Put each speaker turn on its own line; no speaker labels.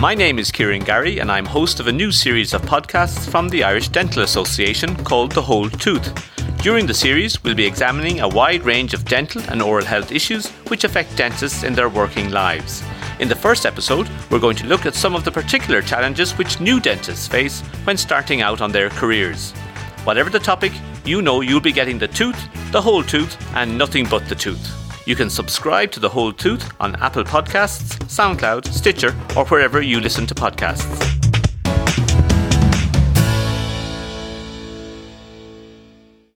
My name is Kieran Garry, and I'm host of a new series of podcasts from the Irish Dental Association called The Whole Tooth. During the series, we'll be examining a wide range of dental and oral health issues which affect dentists in their working lives. In the first episode, we're going to look at some of the particular challenges which new dentists face when starting out on their careers. Whatever the topic, you know you'll be getting the tooth, the whole tooth, and nothing but the tooth. You can subscribe to The Whole Tooth on Apple Podcasts, SoundCloud, Stitcher, or wherever you listen to podcasts.